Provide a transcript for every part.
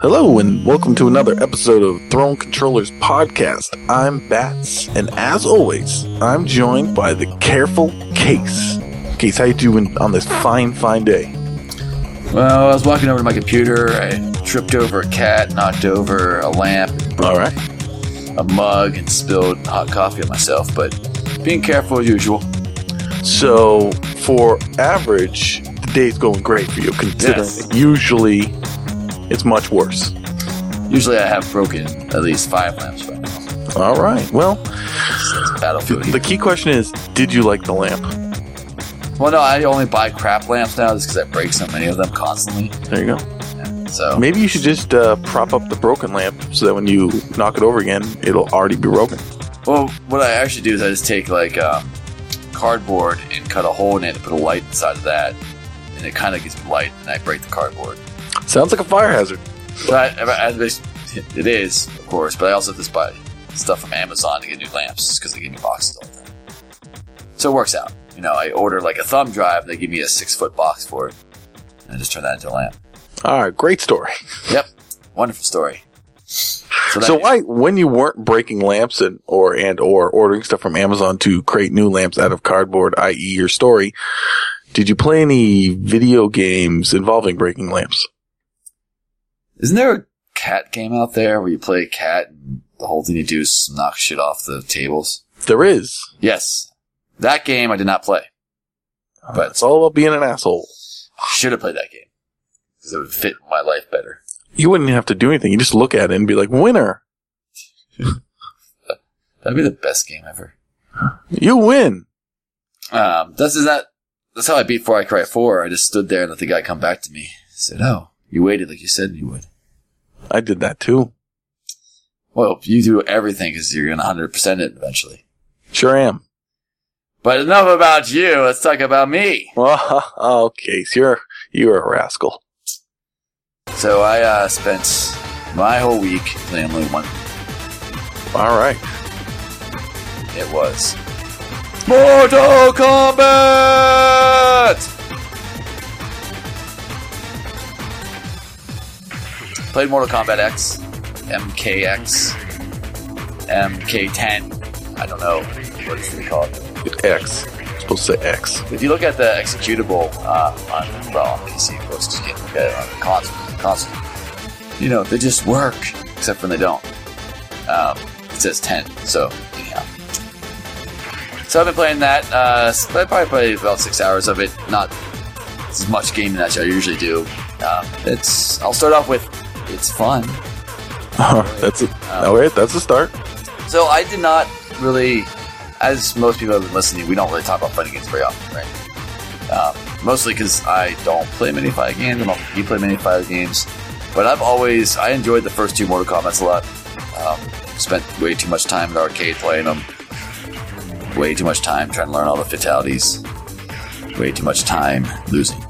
Hello, and welcome to another episode of Throne Controllers Podcast. I'm Bats, and as always, I'm joined by the careful Case. Case, how you doing on this fine, fine day? Well, I was walking over to my computer. I tripped over a cat, knocked over a lamp, All right. a mug, and spilled hot coffee on myself. But being careful as usual. So, for average, the day's going great for you, considering Yes. usually it's much worse. Usually, I have broken at least five lamps by now. All right. Well, battlefield. the key question is did you like the lamp? well, no, I only buy crap lamps now just because I break so many of them constantly. There you go. So Maybe you should just uh, prop up the broken lamp so that when you knock it over again, it'll already be broken. Well, what I actually do is I just take like um, cardboard and cut a hole in it and put a light inside of that, and it kind of gets light, and I break the cardboard. Sounds like a fire hazard. But I, it is, of course. But I also just buy stuff from Amazon to get new lamps because they give me boxes all the time. So it works out. You know, I order like a thumb drive, they give me a six foot box for it, and I just turn that into a lamp. All right, great story. Yep, wonderful story. So, So why, when you weren't breaking lamps and or and or ordering stuff from Amazon to create new lamps out of cardboard, i.e., your story, did you play any video games involving breaking lamps? Isn't there a cat game out there where you play a cat and the whole thing you do is knock shit off the tables? There is, Yes, that game I did not play. but it's all about being an asshole. Should have played that game because it would fit my life better. You wouldn't have to do anything. You just look at it and be like, "Winner, That'd be the best game ever. you win." Um, this is that. That's how I beat Far I Cry 4. I just stood there and let the guy come back to me. He said, "Oh, you waited like you said you would." I did that too. Well, you do everything because you're gonna 100 percent it eventually. Sure am. But enough about you. Let's talk about me. Well, okay, so you're you're a rascal. So I uh, spent my whole week playing only one. All right. It was Mortal Kombat. Played Mortal Kombat X, MKX, MK10. I don't know what it's really called. It's X. It's supposed to say X. If you look at the executable uh, on well on PC, of course, 'cause you can't look at it on the console. console. You know, they just work, except when they don't. Um, it says 10, so anyhow. So I've been playing that. Uh, I probably played about six hours of it. Not as much gaming as I usually do. Um, it's. I'll start off with it's fun. that's it. All right, that's the start. So I did not really, as most people have been listening, we don't really talk about fighting games very often, right? Um, mostly because I don't play many fighting games. I don't you play many fighting games, but I've always I enjoyed the first two Mortal Kombat's a lot. Um, spent way too much time in the arcade playing them. Way too much time trying to learn all the fatalities. Way too much time losing.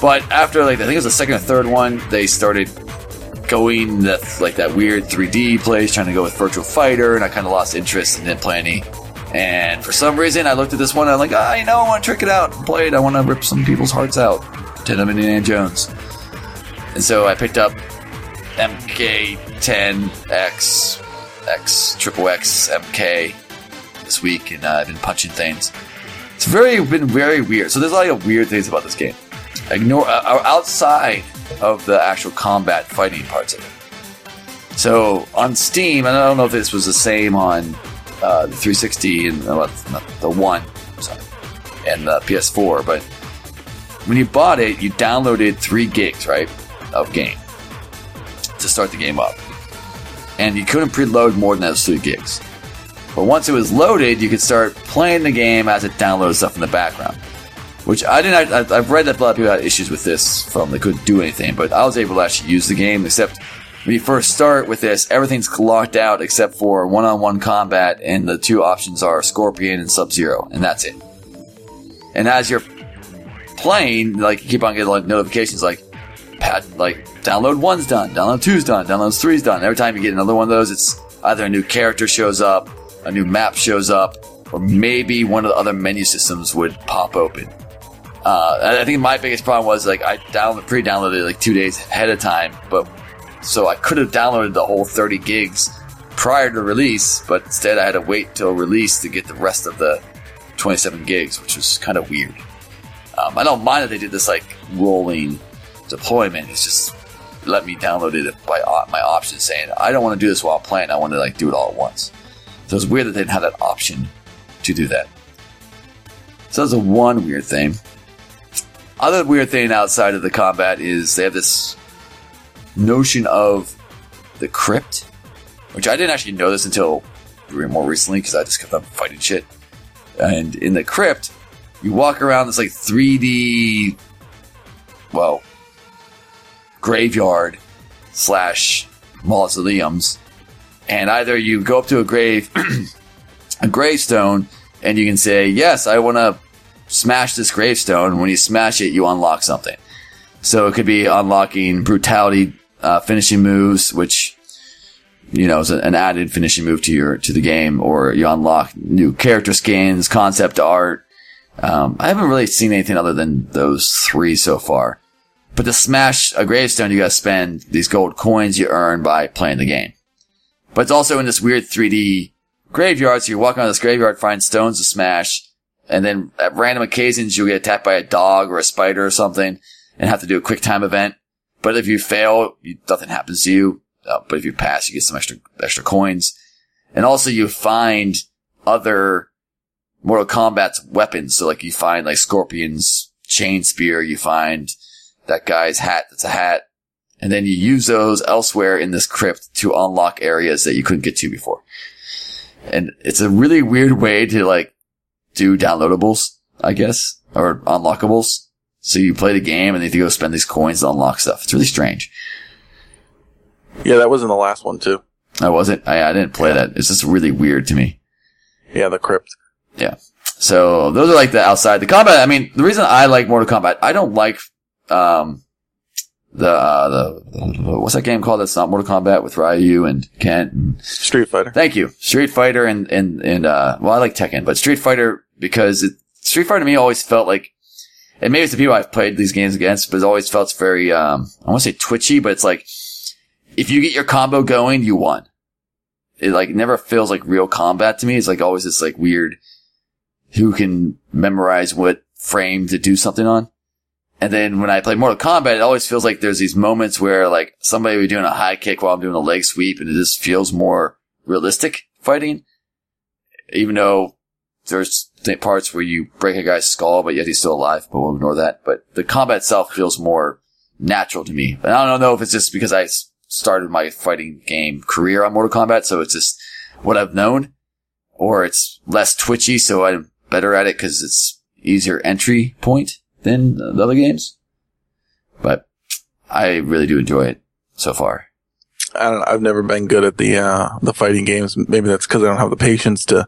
But after like I think it was the second or third one, they started going that like that weird 3D place, trying to go with Virtual Fighter, and I kind of lost interest and didn't play any. And for some reason, I looked at this one and I'm like, ah, you know, I want to trick it out and play it. I want to rip some people's hearts out. Pretend I'm Indiana Jones. And so I picked up MK10X, X, Triple X, MK this week, and uh, I've been punching things. It's very been very weird. So there's a lot of weird things about this game. Ignore uh, outside of the actual combat fighting parts of it. So on Steam, and I don't know if this was the same on uh, the 360 and uh, not the one, sorry, and the PS4, but when you bought it, you downloaded three gigs, right, of game to start the game up, and you couldn't preload more than those three gigs. But once it was loaded, you could start playing the game as it downloads stuff in the background. Which I didn't. I, I've read that a lot of people had issues with this from they couldn't do anything, but I was able to actually use the game. Except when you first start with this, everything's locked out except for one-on-one combat, and the two options are Scorpion and Sub Zero, and that's it. And as you're playing, like you keep on getting like notifications like, pat, like download one's done, download two's done, download three's done. Every time you get another one of those, it's either a new character shows up, a new map shows up, or maybe one of the other menu systems would pop open. Uh, I think my biggest problem was like I download pre-downloaded like two days ahead of time, but So I could have downloaded the whole 30 gigs prior to release, but instead I had to wait till release to get the rest of the 27 gigs, which was kind of weird. Um, I don't mind that they did this like rolling deployment. It's just let me download it by my option, saying I don't want to do this while playing. I want to like do it all at once. So it's weird that they didn't have that option to do that. So that's a one weird thing. Other weird thing outside of the combat is they have this notion of the crypt, which I didn't actually know this until more recently because I just kept on fighting shit. And in the crypt, you walk around this like 3D, well, graveyard slash mausoleums, and either you go up to a grave, a gravestone, and you can say, "Yes, I want to smash this gravestone." When you smash it, you unlock something. So it could be unlocking brutality uh, finishing moves, which you know is an added finishing move to your to the game, or you unlock new character skins, concept art. Um, I haven't really seen anything other than those three so far. But to smash a gravestone, you gotta spend these gold coins you earn by playing the game. But it's also in this weird 3D graveyard, so you're walking on this graveyard, find stones to smash, and then at random occasions you'll get attacked by a dog or a spider or something, and have to do a quick time event. But if you fail, you, nothing happens to you. Uh, but if you pass, you get some extra extra coins, and also you find other Mortal Kombat's weapons. So like you find like Scorpion's chain spear, you find that guy's hat that's a hat. And then you use those elsewhere in this crypt to unlock areas that you couldn't get to before. And it's a really weird way to like do downloadables, I guess, or unlockables. So you play the game and then you go spend these coins to unlock stuff. It's really strange. Yeah, that was in the last one too. I wasn't. I, I didn't play yeah. that. It's just really weird to me. Yeah, the crypt. Yeah. So those are like the outside the combat. I mean, the reason I like Mortal Kombat, I don't like um, the, uh, the, what's that game called? That's not Mortal Kombat with Ryu and Ken. And, Street Fighter. Thank you. Street Fighter and, and, and, uh, well, I like Tekken, but Street Fighter because it, Street Fighter to me always felt like, and maybe it's the people I've played these games against, but it always felt very, um, I want to say twitchy, but it's like, if you get your combo going, you won. It like never feels like real combat to me. It's like always this like weird, who can memorize what frame to do something on. And then when I play Mortal Kombat, it always feels like there's these moments where like somebody will be doing a high kick while I'm doing a leg sweep and it just feels more realistic fighting. Even though there's parts where you break a guy's skull, but yet he's still alive, but we'll ignore that. But the combat itself feels more natural to me. And I don't know if it's just because I started my fighting game career on Mortal Kombat, so it's just what I've known, or it's less twitchy, so I'm better at it because it's easier entry point than the other games. But I really do enjoy it so far. I don't know, I've never been good at the uh, the fighting games. Maybe that's because I don't have the patience to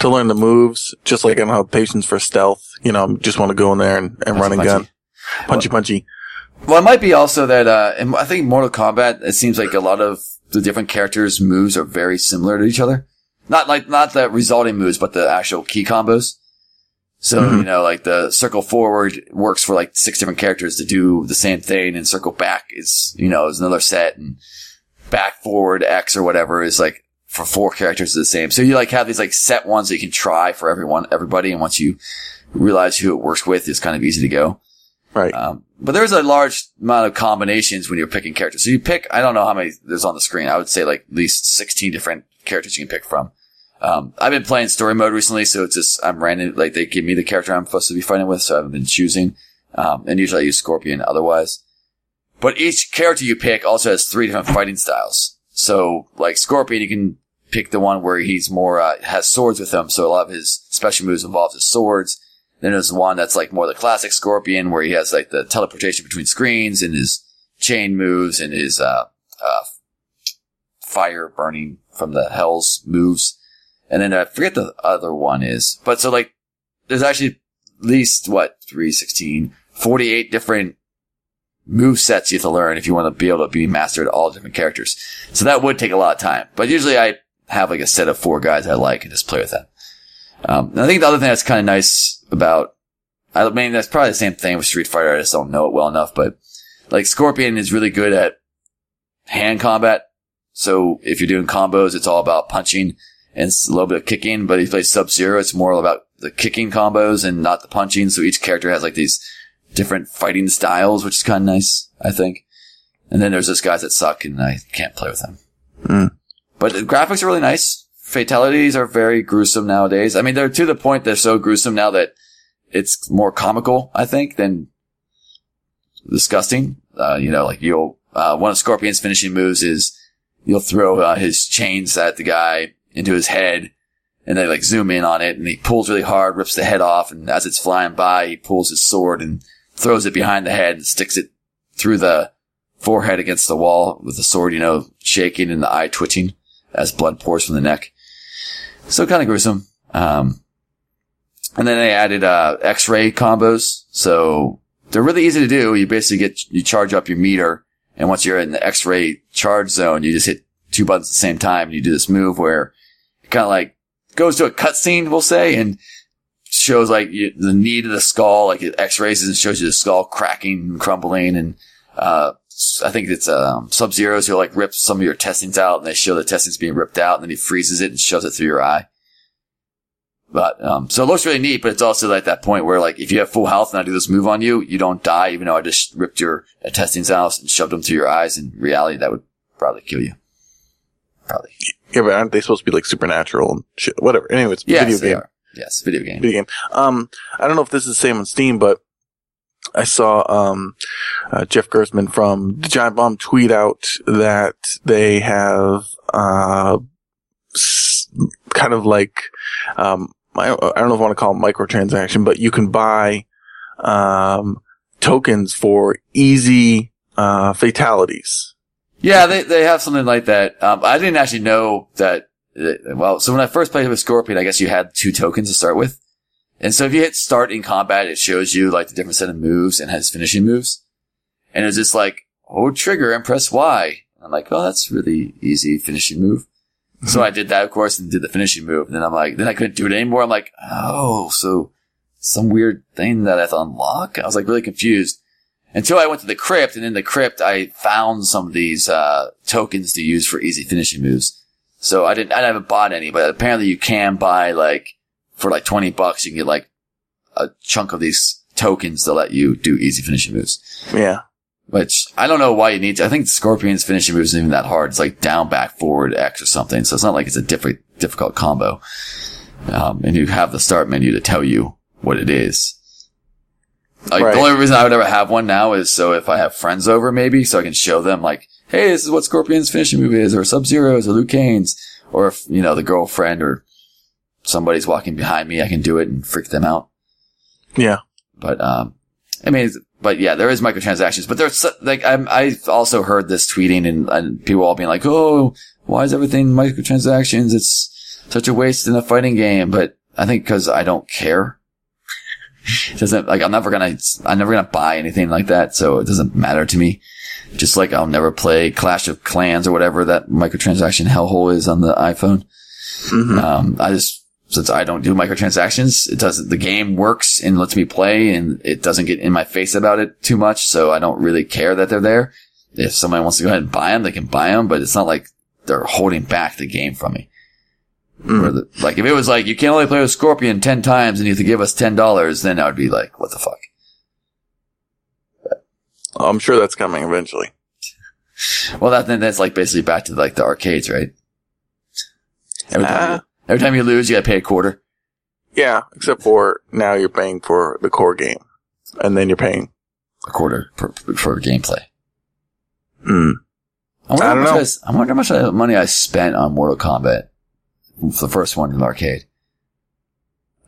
to learn the moves. Just like I don't have patience for stealth. You know, I just want to go in there and, and run and gun, punchy well, punchy. Well, it might be also that uh, I think Mortal Kombat. It seems like a lot of the different characters' moves are very similar to each other. Not like not the resulting moves, but the actual key combos. So, mm-hmm. you know, like the circle forward works for like six different characters to do the same thing and circle back is, you know, is another set and back forward X or whatever is like for four characters is the same. So you like have these like set ones that you can try for everyone, everybody. And once you realize who it works with, it's kind of easy to go. Right. Um, but there's a large amount of combinations when you're picking characters. So you pick, I don't know how many there's on the screen. I would say like at least 16 different characters you can pick from. Um, I've been playing story mode recently, so it's just, I'm random, like they give me the character I'm supposed to be fighting with, so I haven't been choosing. Um, and usually I use Scorpion otherwise. But each character you pick also has three different fighting styles. So, like Scorpion, you can pick the one where he's more, uh, has swords with him, so a lot of his special moves involve his swords. Then there's one that's like more the classic Scorpion, where he has like the teleportation between screens and his chain moves and his, uh, uh, fire burning from the hells moves. And then I forget the other one is, but so like, there's actually at least what, 316, 48 different move sets you have to learn if you want to be able to be mastered all different characters. So that would take a lot of time, but usually I have like a set of four guys I like and just play with them. Um, I think the other thing that's kind of nice about, I mean, that's probably the same thing with Street Fighter. I just don't know it well enough, but like Scorpion is really good at hand combat. So if you're doing combos, it's all about punching and a little bit of kicking. But if you play Sub Zero, it's more about the kicking combos and not the punching. So each character has like these different fighting styles, which is kind of nice, I think. And then there's those guys that suck and I can't play with them. Mm. But the graphics are really nice. Fatalities are very gruesome nowadays. I mean, they're to the point they're so gruesome now that it's more comical, I think, than disgusting. Uh, you know, like you'll, uh, one of Scorpion's finishing moves is you'll throw uh, his chains at the guy into his head and they like zoom in on it and he pulls really hard, rips the head off. And as it's flying by, he pulls his sword and throws it behind the head and sticks it through the forehead against the wall with the sword, you know, shaking and the eye twitching as blood pours from the neck. So kind of gruesome. Um, and then they added, uh, x-ray combos. So they're really easy to do. You basically get, you charge up your meter. And once you're in the x-ray charge zone, you just hit two buttons at the same time. And you do this move where it kind of like goes to a cutscene, we'll say, and shows like you, the need of the skull, like it x-rays and shows you the skull cracking and crumbling. And, uh, I think it's, um, Sub-Zeros who like rip some of your testings out and they show the testings being ripped out and then he freezes it and shoves it through your eye. But, um, so it looks really neat, but it's also like that point where like if you have full health and I do this move on you, you don't die, even though I just ripped your testings out and shoved them through your eyes. In reality, that would probably kill you. Probably. Yeah, but aren't they supposed to be like supernatural and shit? Whatever. Anyway, it's Yes, video game. are. Yes, video game. Video game. Um, I don't know if this is the same on Steam, but I saw um, uh, Jeff Gerstmann from the Giant Bomb tweet out that they have uh, s- kind of like um, I, I don't know if I want to call it microtransaction, but you can buy um, tokens for easy uh, fatalities. Yeah, they, they have something like that. Um, I didn't actually know that. Well, so when I first played with Scorpion, I guess you had two tokens to start with. And so if you hit start in combat, it shows you like the different set of moves and has finishing moves. And it's just like, hold trigger and press Y. I'm like, oh, that's really easy finishing move. So I did that, of course, and did the finishing move. And then I'm like, then I couldn't do it anymore. I'm like, oh, so some weird thing that I have to unlock. I was like really confused until I went to the crypt. And in the crypt, I found some of these, uh, tokens to use for easy finishing moves. So I didn't, I haven't bought any, but apparently you can buy like, for like 20 bucks, you can get like a chunk of these tokens to let you do easy finishing moves. Yeah. Which I don't know why you need to. I think Scorpion's finishing move isn't even that hard. It's like down, back, forward, X or something. So it's not like it's a different, difficult combo. Um, and you have the start menu to tell you what it is. Like Right. the only reason I would ever have one now is so if I have friends over, maybe, so I can show them like, hey, this is what Scorpion's finishing move is, or Sub Zero's, or Liu Kang's, or if, you know, the girlfriend or somebody's walking behind me, I can do it and freak them out. Yeah. But um, I mean, but yeah, there is microtransactions. But there's like I'm, I've also heard this tweeting and, and people all being like, "Oh, why is everything microtransactions? It's such a waste in a fighting game." But I think because I don't care. It doesn't like I'm never gonna I'm never gonna buy anything like that, so it doesn't matter to me. Just like I'll never play Clash of Clans or whatever that microtransaction hellhole is on the iPhone. Mhm. Um, I just, since I don't do microtransactions, it doesn't, the game works and lets me play and it doesn't get in my face about it too much. So I don't really care that they're there. If somebody wants to go ahead and buy them, they can buy them, but it's not like they're holding back the game from me. Mm. The- like if it was like, you can only play with Scorpion 10 times and you have to give us $10, then I would be like, what the fuck? I'm sure that's coming eventually. Well, that, then that's like basically back to like the arcades, right? Every time, Ah. you, every time you lose, you gotta pay a quarter. Yeah, except for now you're paying for the core game, and then you're paying. A quarter per, for gameplay. Mm. I wonder, I how don't much know. I, I wonder how much money I spent on Mortal Kombat, the first one in the arcade.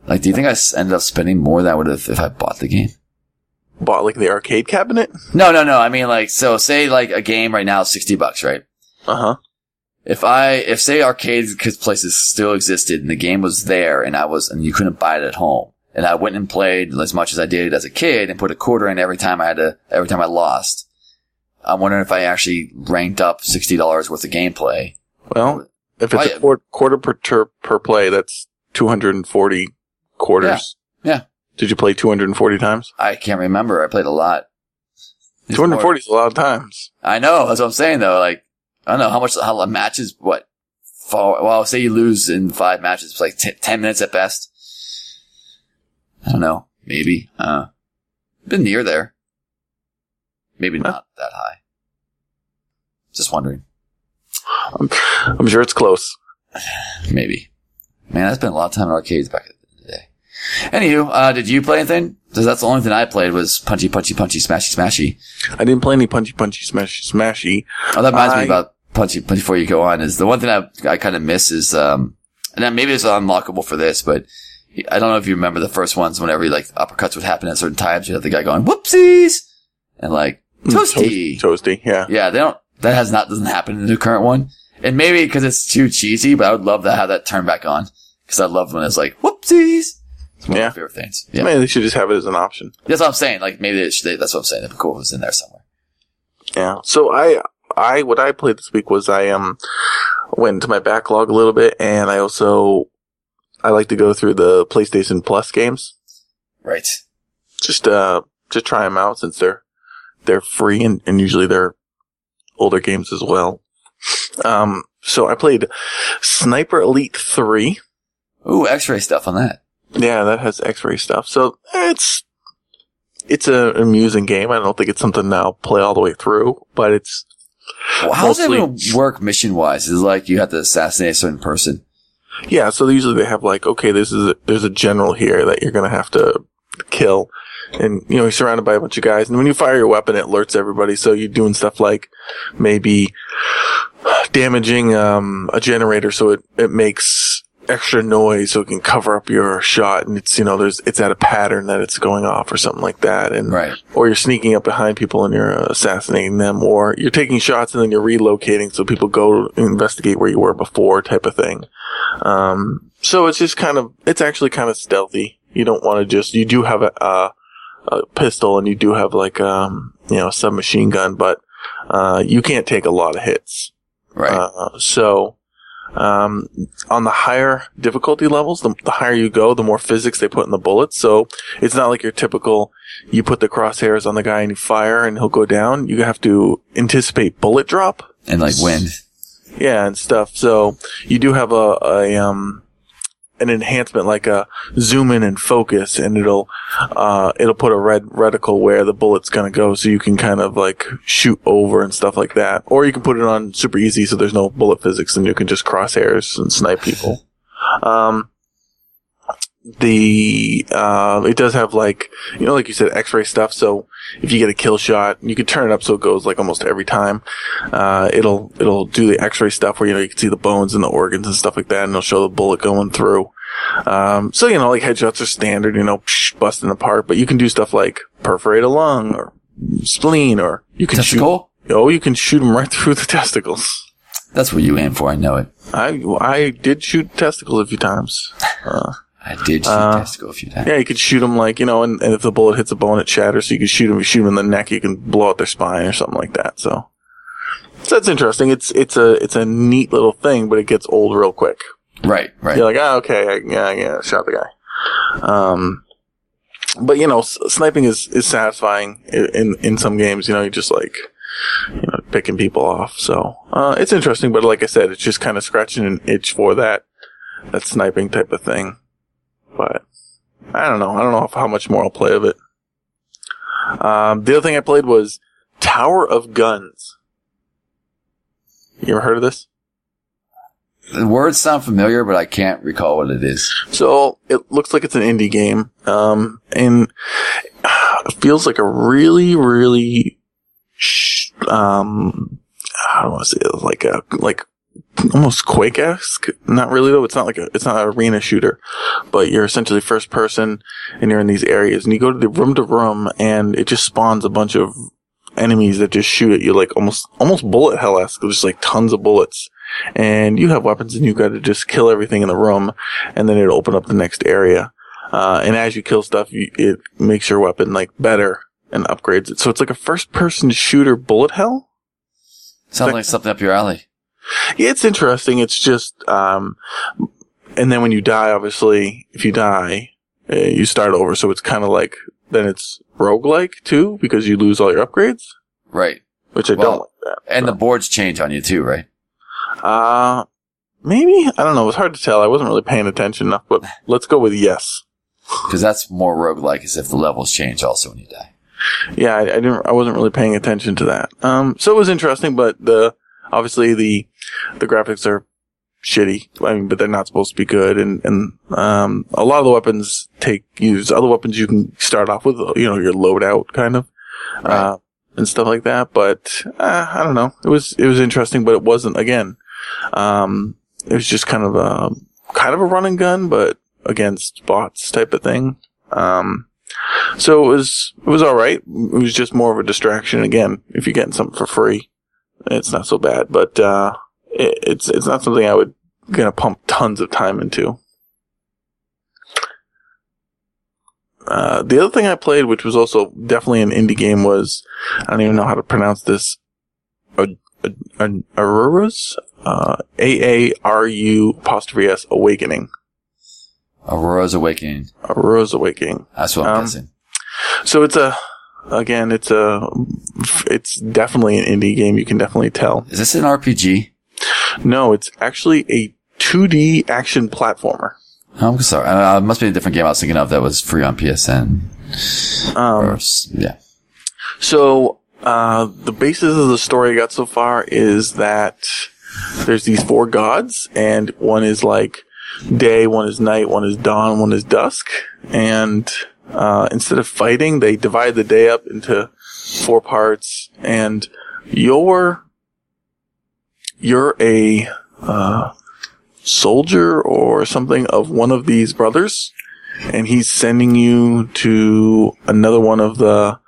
Like, do you think I ended up spending more than I would have if I bought the game? Bought like the arcade cabinet. No, no, no. I mean, like, so say like a game right now is sixty bucks, right? Uh huh. If I, if say arcade because places still existed and the game was there and I was, and you couldn't buy it at home, and I went and played as much as I did as a kid and put a quarter in every time I had to, every time I lost. I'm wondering if I actually ranked up sixty dollars worth of gameplay. Well, if it's a quarter, per ter- per play, that's 240 quarters. Yeah. Yeah. Did you play 240 times? I can't remember. I played a lot. It's 240 is a lot of times. I know. That's what I'm saying though. Like, I don't know how much how a match is. What? Far, well, say you lose in five matches, it's like t- ten minutes at best. I don't know. Maybe. Uh, been near there. Maybe not that high. Just wondering. I'm, I'm sure it's close. Maybe. Man, I spent a lot of time in arcades back in the day. Anywho, uh, did you play anything? Because that's the only thing I played was punchy, punchy, punchy, smashy, smashy. I didn't play any punchy, punchy, smashy, smashy. Oh, that reminds I- me about punchy, punchy before you go on is the one thing I, I kind of miss is, um, and then maybe it's unlockable for this, but I don't know if you remember the first ones whenever like uppercuts would happen at certain times, you have the guy going, whoopsies! And like, toasty! Toast- toasty, yeah. Yeah, they don't, that has not, doesn't happen in the current one. And maybe because it's too cheesy, but I would love to have that turn back on. Cause I love when it's like, whoopsies! It's one Yeah. of my favorite things. Yeah. Maybe they should just have it as an option. That's what I'm saying. Like maybe they should, that's what I'm saying. It'd be cool if it was in there somewhere. Yeah. So I, I, what I played this week was I, um, went into my backlog a little bit and I also, I like to go through the PlayStation Plus games. Right. Just, uh, just try them out since they're, they're free and, and usually they're older games as well. Um, so I played Sniper Elite 3. Ooh, x-ray stuff on that. Yeah, that has X-ray stuff. So it's it's an amusing game. I don't think it's something I'll play all the way through, but it's Well, how does it even work mission wise? Is it like you have to assassinate a certain person? yeah. So usually they have like, okay, this is a, there's a general here that you're gonna have to kill, and you know you're surrounded by a bunch of guys, and when you fire your weapon, it alerts everybody. So you're doing stuff like maybe damaging um, a generator, so it it makes extra noise so it can cover up your shot and it's you know there's it's at a pattern that it's going off or something like that and Right. or you're sneaking up behind people and you're assassinating them, or you're taking shots and then you're relocating so people go investigate where you were before, type of thing. Um, so it's just kind of, it's actually kind of stealthy. You don't want to just, you do have a, a, a pistol and you do have like, um, you know, a submachine gun, but, uh, you can't take a lot of hits. Right. Uh, so, um, on the higher difficulty levels, the, the higher you go, the more physics they put in the bullets. So it's not like your typical, you put the crosshairs on the guy and you fire and he'll go down. You have to anticipate bullet drop. and like wind. Yeah, and stuff. So you do have a, a um an enhancement like a zoom in and focus and it'll uh it'll put a red reticle where the bullet's gonna go so you can kind of like shoot over and stuff like that. Or you can put it on super easy so there's no bullet physics and you can just crosshairs and snipe people. Um the uh it does have like you know like you said x-ray stuff so if you get a kill shot you can turn it up so it goes like almost every time uh it'll it'll do the x-ray stuff where you know you can see the bones and the organs and stuff like that and it'll show the bullet going through um so you know like headshots are standard you know psh, busting apart but you can do stuff like perforate a lung or spleen or you can Testicle? shoot oh you can shoot them right through the testicles That's what you aim for. I know it. i i did shoot testicles a few times uh I did shoot Uh, testicle a few times. Yeah, you could shoot them like, you know, and, and if the bullet hits a bone, it shatters. So you can shoot them, you shoot them in the neck, you can blow out their spine or something like that. So, so that's interesting. It's, it's a, it's a neat little thing, but it gets old real quick. Right. Right. You're like, ah, okay, I, yeah, yeah, shot the guy. Um, but you know, s- sniping is, is satisfying in, in, in some games, you know, you just like, you know, picking people off. So, uh, it's interesting, but like I said, it's just kind of scratching an itch for that, that sniping type of thing. But I don't know. I don't know how much more I'll play of it. Um, the other thing I played was Tower of Guns. You ever heard of this? the words sound familiar, but I can't recall what it is. So it looks like it's an indie game, um, and it feels like a really, really, sh- um, I don't want to say it, like a like almost Quake esque. Not really though. It's not like a it's not an arena shooter, but you're essentially first person, and you're in these areas, and you go to the room to room, and it just spawns a bunch of enemies that just shoot at you like almost almost bullet hell esque. Just like tons of bullets and you have weapons and you've got to just kill everything in the room and then it'll open up the next area. Uh, and as you kill stuff, you, it makes your weapon like better and upgrades it. So it's like a first person shooter bullet hell. Sounds like something up your alley. Yeah, it's interesting. It's just, um, and then when you die, obviously, if you die, uh, you start over. So it's kind of like, then it's roguelike too, because you lose all your upgrades. Right. which I Well, don't like that. And the boards change on you too, right? Uh, maybe I don't know. It was hard to tell. I wasn't really paying attention enough, but let's go with yes. Because that's more roguelike as if the levels change also when you die. Yeah, I, I didn't. I wasn't really paying attention to that. Um, so it was interesting, but the obviously the the graphics are shitty. I mean, but they're not supposed to be good, and and um, a lot of the weapons take use other weapons you can start off with. You know, your loadout kind of. Uh, and stuff like that, but uh, I don't know. It was it was interesting, but it wasn't. Again, um, it was just kind of a kind of a run and gun, but against bots type of thing. Um, so it was it was all right. It was just more of a distraction. Again, if you're getting something for free, it's not so bad. But uh, it, it's it's not something I would gonna pump tons of time into. Uh, the other thing I played, which was also definitely an indie game, was I don't even know how to pronounce this. Aurora's uh, A A R U apostrophe S Awakening. Aurora's Awakening. Aurora's Awakening. That's what I'm Um, guessing. So it's a again, it's a it's definitely an indie game. You can definitely tell. Is this an RPG? No, it's actually a 2D action platformer. Oh, I'm sorry. Uh, it must be a different game I was thinking of that was free on PSN. Um, s- yeah. So, uh, the basis of the story I got so far is that there's these four gods, and one is like day, one is night, one is dawn, one is dusk. And, uh, instead of fighting, they divide the day up into four parts, and you're, you're a, uh, soldier or something of one of these brothers, and he's sending you to another one of the,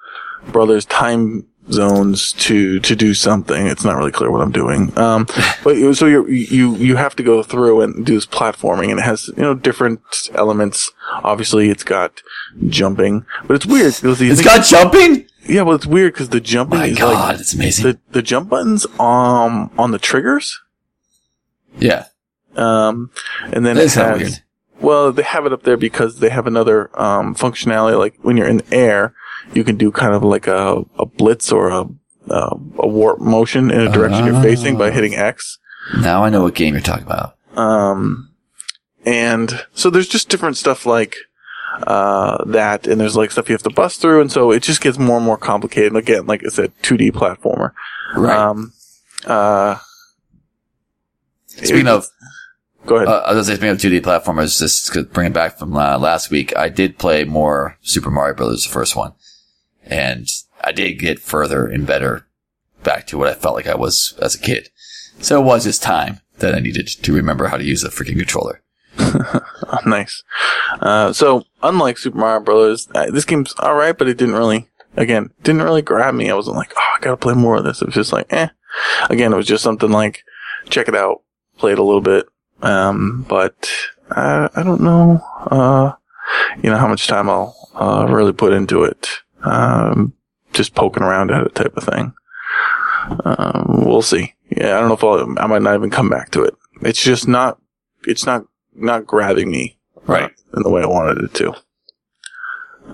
brothers time zones to to do something. It's not really clear what I'm doing. Um, but so you you you have to go through and do this platforming, and it has you know different elements. Obviously, it's got jumping, but it's weird. you It's got jumping? yeah, well, it's weird because the jumping My is God, like it's amazing. the the jump buttons um on the triggers. yeah. Um, and then That it has weird. Well, they have it up there because they have another um, functionality. Like when you're in the air, you can do kind of like a, a blitz or a uh, a warp motion in a direction you're facing by Ah. hitting X. Now I know what game you're talking about. Um, and so there's just different stuff like uh, that, and there's like stuff you have to bust through, and so it just gets more and more complicated. And again, like I said, 2D platformer. Right. Um, uh, Speaking it- of, go ahead. uh, I was going to say, speaking of 2D platformers, just to bring it back from uh, last week, I did play more Super Mario Brothers, the first one. And I did get further and better back to what I felt like I was as a kid. So it was just time that I needed to remember how to use a freaking controller. Nice. Uh, so unlike Super Mario Brothers, this game's all right, but it didn't really, again, didn't really grab me. I wasn't like, oh, I gotta play more of this. It was just like, eh. Again, it was just something like, check it out, play it a little bit. Um, but I, I don't know, uh, you know, how much time I'll, uh, really put into it. Um, just poking around at it type of thing. Um, we'll see. Yeah, I don't know if I'll, I might not even come back to it. It's just not, it's not, not grabbing me Right. in the way I wanted it to.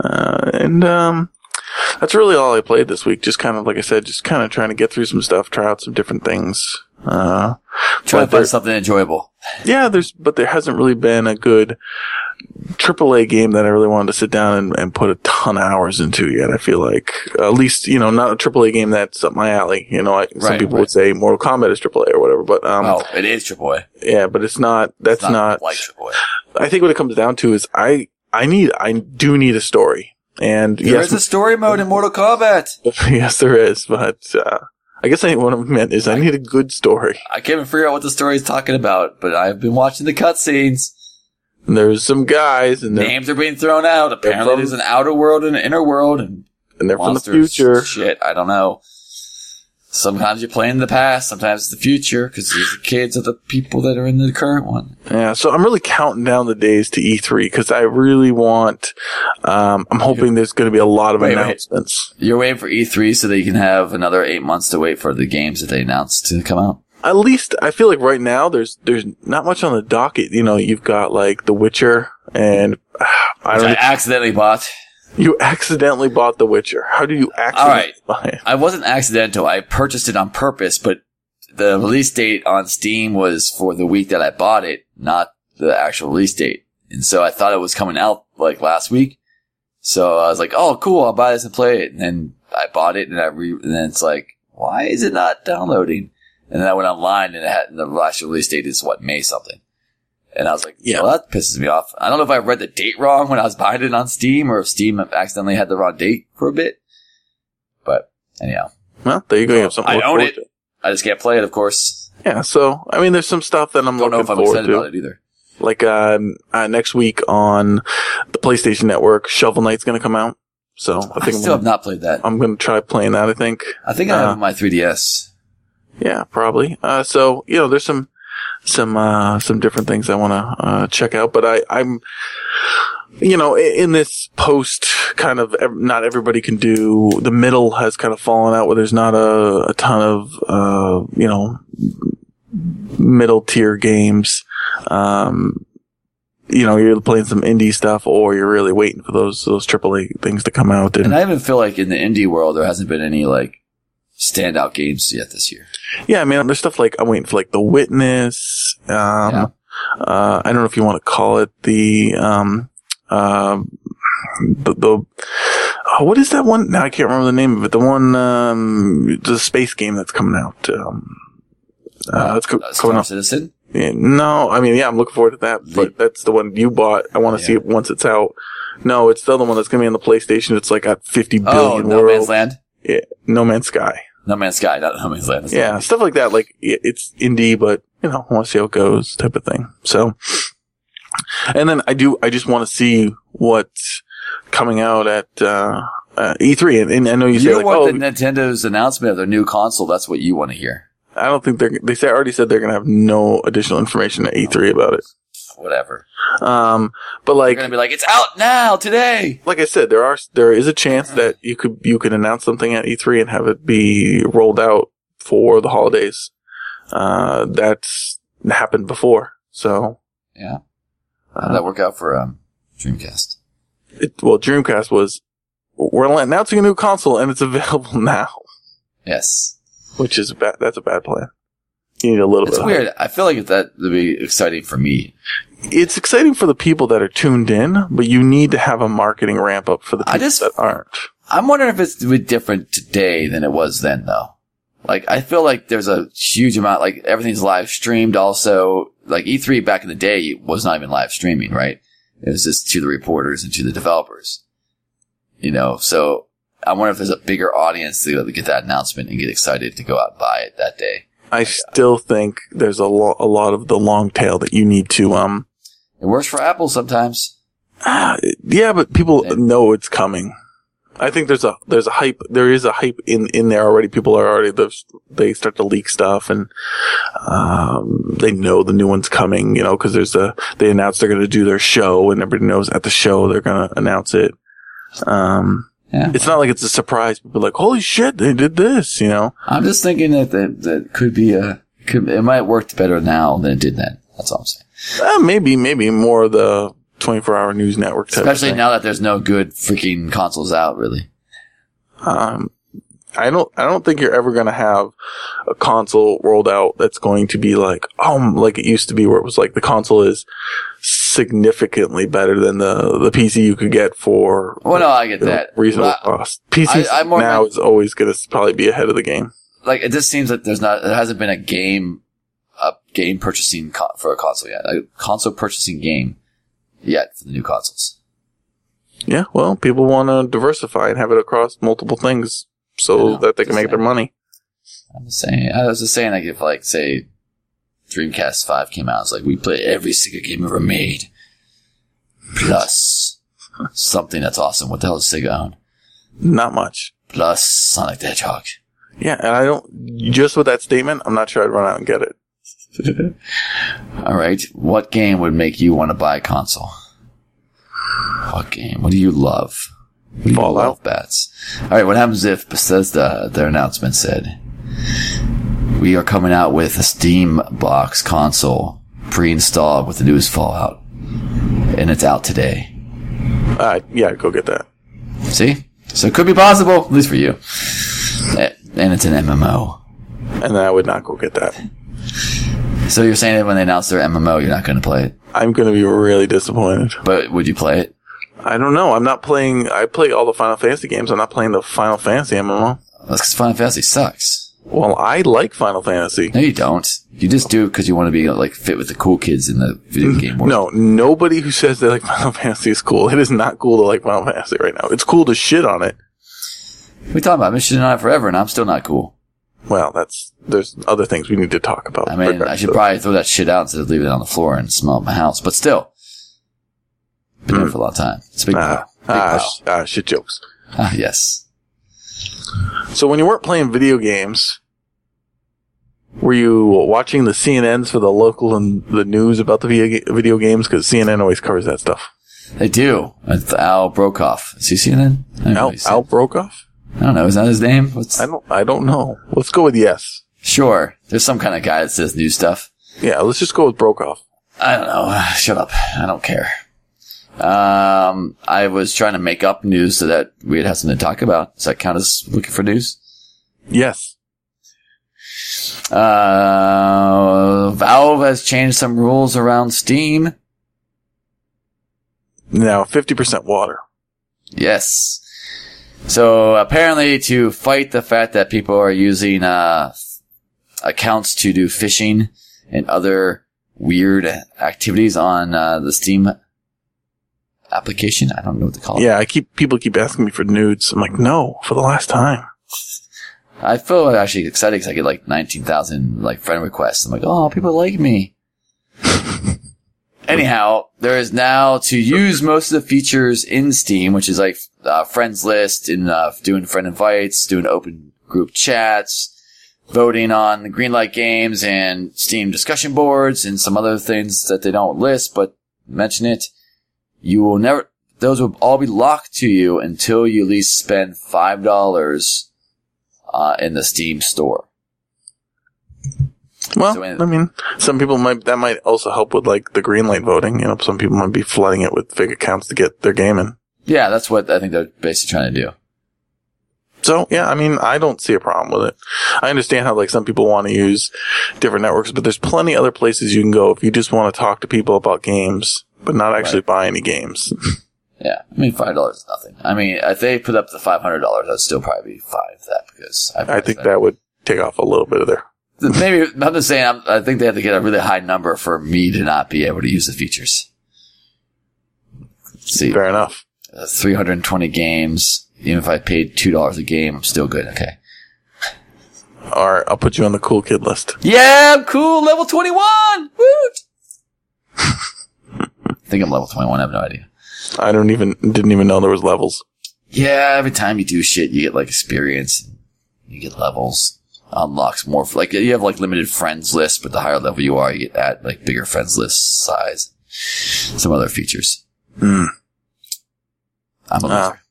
Uh, and um, that's really all I played this week. Just kind of, like I said, just kind of trying to get through some stuff, try out some different things. Uh, Try to find something enjoyable. yeah, there's, but there hasn't really been a good AAA game that I really wanted to sit down and, and put a ton of hours into yet. I feel like at least you know not a AAA game that's up my alley. You know, I, some people right. would say Mortal Kombat is AAA or whatever, but um, oh, it is AAA. yeah, but it's not. That's It's not like AAA. I think what it comes down to is I I need I do need a story, and There yes, is a story mode in Mortal Kombat. yes, there is. But uh, I guess I, what I meant is I need a good story. I can't even figure out what the story is talking about, but I've been watching the cutscenes. And there's some guys, and Names are being thrown out. Apparently, from- there's an outer world and an inner world, and and they're from the future. Shit, I don't know. Sometimes you're playing in the past, sometimes it's the future, because these are kids of the people that are in the current one. Yeah, so I'm really counting down the days to E3 because I really want. Um, I'm hoping there's going to be a lot of Wait, wait. announcements. You're waiting for E3 so that you can have another eight months to wait for the games that they announced to come out. At least I feel like right now there's there's not much on the docket. You know, you've got like The Witcher, and uh, I don't. I accidentally bought. You accidentally bought The Witcher. How do you accidentally buy it? I wasn't accidental. I purchased it on purpose, but the release date on Steam was for the week that I bought it, not the actual release date. And so I thought it was coming out like last week. So I was like, oh, cool. I'll buy this and play it. And then I bought it and I re, and then it's like, why is it not downloading? And then I went online and it had the last release date is what, May something. And I was like, yeah, well, that pisses me off. I don't know if I read the date wrong when I was buying it on Steam or if Steam accidentally had the wrong date for a bit. But anyhow. Well, there you go. You have something I own it. to. I just can't play it, of course. Yeah, so I mean, there's some stuff that I'm Don't know looking if I'm forward excited to. about it either. Like uh, uh, next week on the PlayStation Network, Shovel Knight's going to come out. So I I, think I still have gonna, have not played that. I'm going to try playing that. I think. I think I uh, have my 3DS. Yeah, probably. Uh, so you know, there's some some uh, some different things I want to uh, check out, but I I'm you know in this post kind of ev- not everybody can do the middle has kind of fallen out where there's not a, a ton of uh, you know middle tier games. Um, you know, you're playing some indie stuff, or you're really waiting for those those AAA things to come out. And, And I even feel like in the indie world, there hasn't been any like standout games yet this year. Yeah, I mean, there's stuff like I'm waiting for like The Witness. Um, Yeah. uh, I don't know if you want to call it the, um, um, the, the oh, what is that one? Now I can't remember the name of it. The one, um, the space game that's coming out. Um, uh, that's co- Uh, coming out. Citizen. Yeah, no, I mean, yeah, I'm looking forward to that, but that's the one you bought. I want to see it once it's out. No, it's the other one that's going to be on the PlayStation. It's like got 50 Oh, billion No worlds. Man's Land. Yeah, No Man's Sky. No Man's Sky, not No Man's Land. Yeah, stuff like that. Like it's indie, but you know, I want to see how it goes, type of thing. So, and then I do, I just want to see what's coming out at uh, uh, E3. And, and I know you, You, say like, want oh, the Nintendo's announcement of their new console. That's what you want to hear. I don't think they're. They say already said they're gonna have no additional information at E3 about it. Whatever. Um, but They're like, going to be like, it's out now, today. like I said, there are there is a chance that you could you could announce something at E3 and have it be rolled out for the holidays. Uh, that's happened before. So, Yeah. How'd that work out for um, Dreamcast? it, well, Dreamcast was, we're announcing a new console and it's available now, Yes. which is a bad, that's a bad plan. You need a little It's bit. of weird. I feel like that would be exciting for me. It's exciting for the people that are tuned in, but you need to have a marketing ramp up for the I people just- that aren't. I'm wondering if it's different today than it was then, though. Like, I feel like there's a huge amount, like, everything's live streamed also. Like, E3 back in the day was not even live streaming, right? It was just to the reporters and to the developers. You know, so I wonder if there's a bigger audience to get that announcement and get excited to go out and buy it that day. I still think there's a, lo- a lot of the long tail that you need to, um, It works for Apple sometimes. Ah, yeah, but people know it's coming. I think there's a there's a hype. There is a hype in in there already. People are already they start to leak stuff and um, they know the new one's coming. You know, because there's a they announced they're going to do their show and everybody knows at the show they're going to announce it. Um, Yeah. it's not like it's a surprise. People are like, holy shit, they did this. You know, I'm just thinking that that, that could be a, could, it might work better now than it did then. That's all I'm saying. Uh, maybe maybe more of the 24 hour news network type. of Especially now that there's no good freaking consoles out, really. Um, I don't, I don't think you're ever going to have a console rolled out that's going to be like, oh, like it used to be where it was like the console is significantly better than the, the PC you could get for Well, no, I get you know, that. reasonable I- cost. PC I- I'm more now like- is always going to probably be ahead of the game. like it just seems that there's not, there hasn't been a game, game purchasing co- for a console yet, a console purchasing game yet for the new consoles. Yeah. Well, people want to diversify and have it across multiple things so know, that they can make their money. I'm just saying, I was just saying, like if like say Dreamcast Five came out, it's like we play every single game ever made, plus something that's awesome. What the hell does Sega own? Not much. Plus Sonic the Hedgehog. Yeah. And I don't, just with that statement, I'm not sure I'd run out and get it. All right, what game would make you want to buy a console? What game? What do you love? What do Fallout. love, bats. All right, what happens if Bethesda, their announcement said, we are coming out with a Steam box console pre-installed with the newest Fallout, and it's out today. Uh, yeah, go get that. See? So it could be possible, at least for you. And it's an MMO. And I would not go get that. So you're saying that when they announce their MMO, you're not going to play it. I'm going to be really disappointed. But would you play it? I don't know. I'm not playing. I play all the Final Fantasy games. I'm not playing the Final Fantasy MMO. That's because Final Fantasy sucks. Well, I like Final Fantasy. No, you don't. You just do it because you want to be like fit with the cool kids in the video game world. No, nobody who says they like Final Fantasy is cool. It is not cool to like Final Fantasy right now. It's cool to shit on it. We talking about been on it forever, and I'm still not cool. Well, that's there's other things we need to talk about. I mean, I should probably throw that shit out instead of leaving it on the floor and smell up my house. But still, been there for a long time. It's a big Ah. Big ah, pile. sh- ah, shit jokes. Ah, yes. So when you weren't playing video games, were you watching the CNNs for the local and the news about the video, games? Because CNN always covers that stuff. They do. It's Al Brokoff. Is he CNN? I don't, know Al. Al Brokoff? I don't know. Is that his name? What's, I don't. I don't know. Let's go with yes. sure. There's some kind of guy that says new stuff. Yeah, let's just go with Brokoff. I don't know. Shut up. I don't care. Um, I was trying to make up news so that we'd have something to talk about. Does that count as looking for news? Yes. Uh, Valve has changed some rules around Steam. Now fifty percent water. Yes. So apparently to fight the fact that people are using, uh, accounts to do phishing and other weird activities on, uh, the Steam application. I don't know what to call it. Yeah, I keep people keep asking me for nudes. I'm like, no, for the last time. I feel actually excited because I get like 19,000 like friend requests. I'm like, oh, people like me. Anyhow, there is now to use most of the features in Steam, which is like uh, friends list and uh, doing friend invites, doing open group chats, voting on the Greenlight games and Steam discussion boards and some other things that they don't list but mention it. You will never, those will all be locked to you until you at least spend $5 uh, in the Steam store. Well, So I mean, some people might that might also help with like the green light voting. You know, some people might be flooding it with fake accounts to get their game in. Yeah, that's what I think they're basically trying to do. So yeah, I mean, I don't see a problem with it. I understand how like some people want to use different networks, but there's plenty other places you can go if you just want to talk to people about games, but not actually buy any games. Yeah, I mean five dollars is nothing. I mean, if they put up the five hundred dollars, I'd still probably be fine with that because I've I think that would take off a little bit of their. Maybe I'm just saying. I'm, I think they have to get a really high number for me to not be able to use the features. See, Fair enough. uh, 320 games. Even if I paid two dollars a game, I'm still good. Okay. All right, I'll put you on the cool kid list. Yeah, I'm cool. Level 21. Woot. I think I'm level 21. I have no idea. I don't even didn't even know there was levels. Yeah, every time you do shit, you get like experience. You get levels. Unlocks more. Like you have like limited friends list, but the higher level you are, you get that like bigger friends list size. Some other features. Hmm. I'm a loser.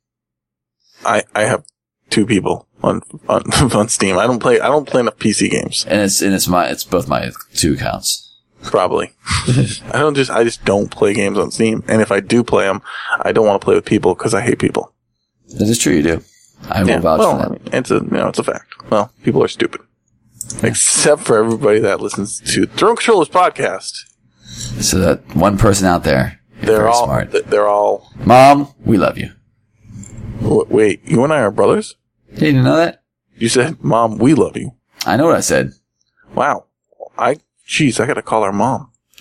I I have two people on on on Steam. I don't play I don't play enough PC games. and it's and it's my it's both my two accounts. Probably. I don't just I just don't play games on Steam. And if I do play them, I don't want to play with people because I hate people. That is true. You do. I will Yeah, vouch well, for I that. mean, it's a you know it's a fact. Well, people are stupid, except for everybody that listens to Throne Controllers podcast. So that one person out there, they're all smart. they're all. Mom, we love you. Wait, you and I are brothers. You didn't know that? You said, "Mom, we love you." I know what I said. Wow, I jeez, I gotta call our mom.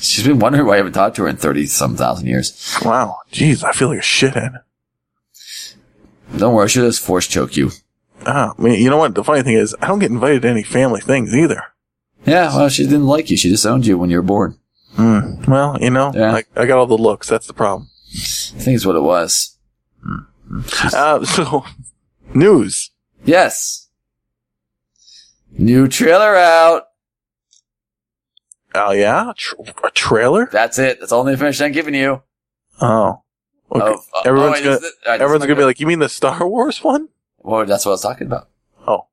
She's been wondering why I haven't talked to her in thirty some thousand years. Wow, jeez, I feel like a shithead. Don't worry, she'll just force choke you. Ah, I mean, you know what? The funny thing is, I don't get invited to any family things either. Yeah, well, she didn't like you. She disowned you when you were born. Hmm. Well, you know, Yeah. I, I got all the looks. That's the problem. I think it's what it was. Uh, so, news. Yes. New trailer out. Oh yeah, Tr- a trailer. That's it. That's all the information I'm giving you. Oh, okay. Of- uh, everyone's oh, gonna is it- all right, this everyone's gonna be like, you mean the Star Wars one? Well, that's what I was talking about. Oh,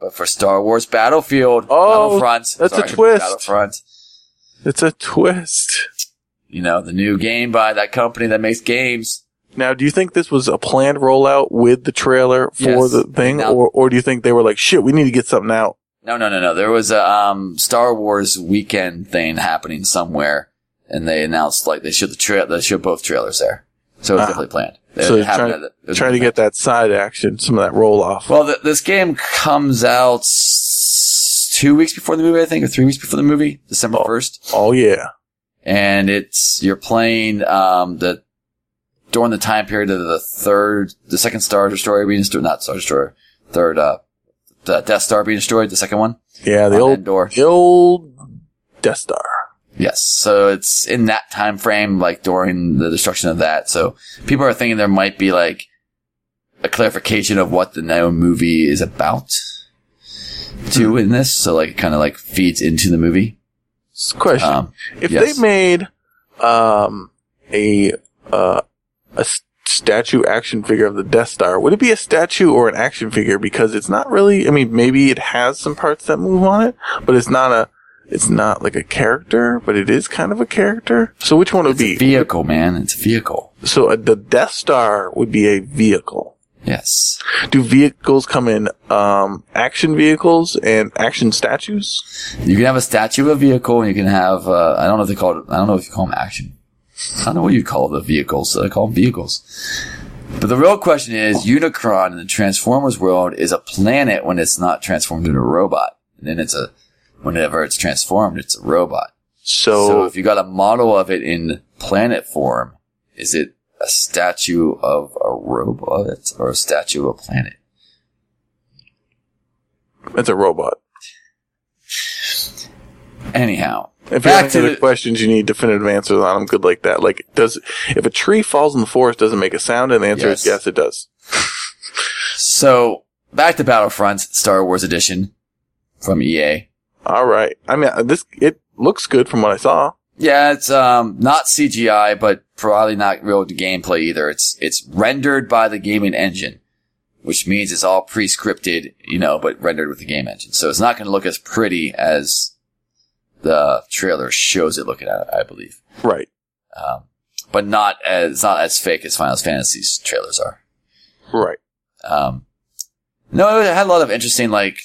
But for Star Wars Battlefield, Oh, Battlefront, that's a twist. Battlefront. it's a twist. You know, the new game by that company that makes games. Now, do you think this was a planned rollout with the trailer for Yes. the thing, Now- or or do you think they were like, shit, we need to get something out? No, no, no, no. There was a um, Star Wars weekend thing happening somewhere, and they announced like they showed the tra- they showed both trailers there, so it's Ah. definitely planned. It So trying, at- it trying to get that side action, some of that roll off. Well, th- this game comes out s- two weeks before the movie, I think, or three weeks before the movie, December Oh. first, Oh yeah, and it's you're playing um, the during the time period of the third, the second Star Destroyer being destroyed, not Star Destroyer, third uh, the Death Star being destroyed, the second one, yeah, the old Endor. the old Death Star. Yes, so it's in that time frame, like during the destruction of that. So people are thinking there might be like a clarification of what the known movie is about. Too in this, so like it kind of like feeds into the movie. Question: Um, If yes. they made um a uh a statue action figure of the Death Star, would it be a statue or an action figure? Because it's not really. I mean, maybe it has some parts that move on it, but it's not a. It's not like a character, but it is kind of a character. So which one would it's a be? vehicle, man. It's a vehicle. so uh, the Death Star would be a vehicle. Yes. Do vehicles come in um action vehicles and action statues? You can have a statue of a vehicle, and you can have uh, I don't know if they call it. I don't know if you call them action. I don't know what you call the vehicles. So I call them vehicles. But the real question is, Unicron in the Transformers world is a planet when it's not transformed into a robot, and then it's a whenever it's transformed, it's a robot. So, So if you got a model of it in planet form, is it a statue of a robot or a statue of a planet? it's a robot. Anyhow, If you Back have to any the- questions, you need definitive answers on them. Good like that. Like, does if a tree falls in the forest, does it make a sound? And the answer is Yes. yes, it does. so back to Battlefront Star Wars Edition from EA. All right. I mean, uh, this it looks good from what I saw. Yeah, it's um not CGI, but probably not real gameplay either. It's it's rendered by the gaming engine, which means it's all pre-scripted, you know, but rendered with the game engine. So it's not going to look as pretty as the trailer shows it looking at, I believe. Right. Um, but not as it's not as fake as Final Fantasy's trailers are. Right. Um, no, it had a lot of interesting like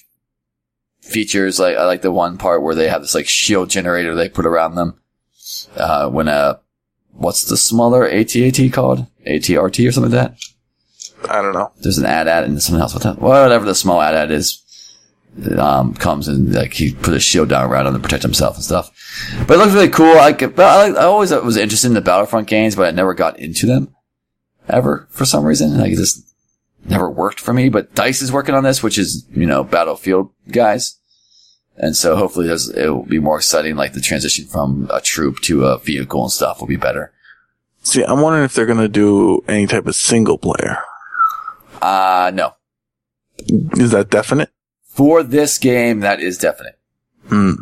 features. Like I like the one part where they have this like shield generator they put around them. Uh, when uh, what's the smaller ATAT called? ATRT or something like that. I don't know. There's an AT-AT and something else. What that? Whatever the small AT-AT is, um, comes and like he put a shield down around him to protect himself and stuff. But it looks really cool. I, but I, I always was interested in the Battlefront games, but I never got into them ever for some reason. Like just never worked for me. But Dice is working on this, which is you know Battlefield guys, and so hopefully it will be more exciting. Like the transition from a troop to a vehicle and stuff will be better. See, I'm wondering if they're gonna do any type of single player. Uh no. Is that definite? For this game, that is definite. Hmm.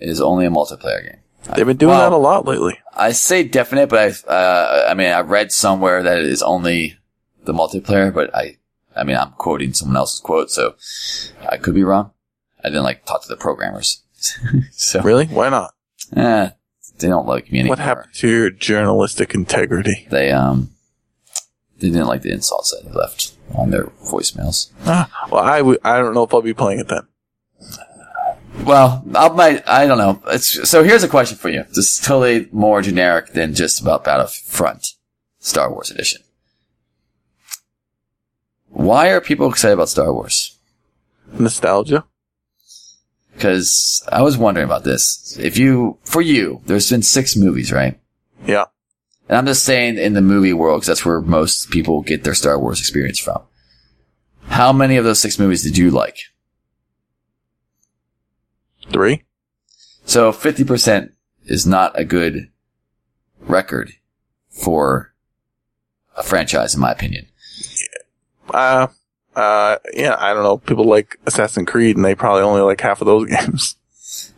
It is only a multiplayer game. They've been doing Well, that a lot lately. I say definite, but I, uh, I mean, I read somewhere that it is only the multiplayer, but I, I mean, I'm quoting someone else's quote, so I could be wrong. I didn't like talk to the programmers. so, Really? Why not? eh, they don't like me anymore. What happened to your journalistic integrity? They, um, they didn't like the insults that they left on their voicemails. Ah, well, I w- I don't know if I'll be playing it then. Well, I might, I don't know. It's, so here's a question for you. This is totally more generic than just about Battlefront Star Wars Edition. Why are people excited about Star Wars? Nostalgia. Because I was wondering about this. If you, for you, there's been six movies, right? Yeah. And I'm just saying in the movie world, because that's where most people get their Star Wars experience from. How many of those six movies did you like? Three. So 50% is not a good record for a franchise, in my opinion. Uh, uh, yeah, I don't know. People like Assassin's Creed and they probably only like half of those games.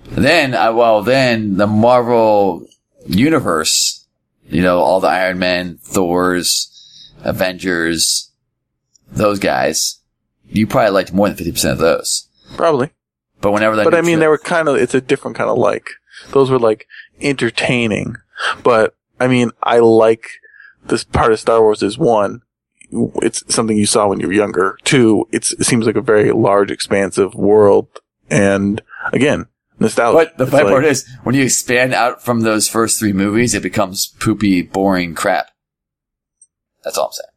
Then, uh, well, then the Marvel universe, you know, all the Iron Man, Thors, Avengers, those guys, you probably liked more than 50% of those. Probably. But whenever that But I mean, they were kind of, it's a different kind of like. Those were like entertaining. But I mean, I like this part of Star Wars is one, it's something you saw when you were younger. Two, it's, it seems like a very large, expansive world. And again, nostalgia. But the funny like- part is, when you expand out from those first three movies, it becomes poopy, boring crap. That's all I'm saying.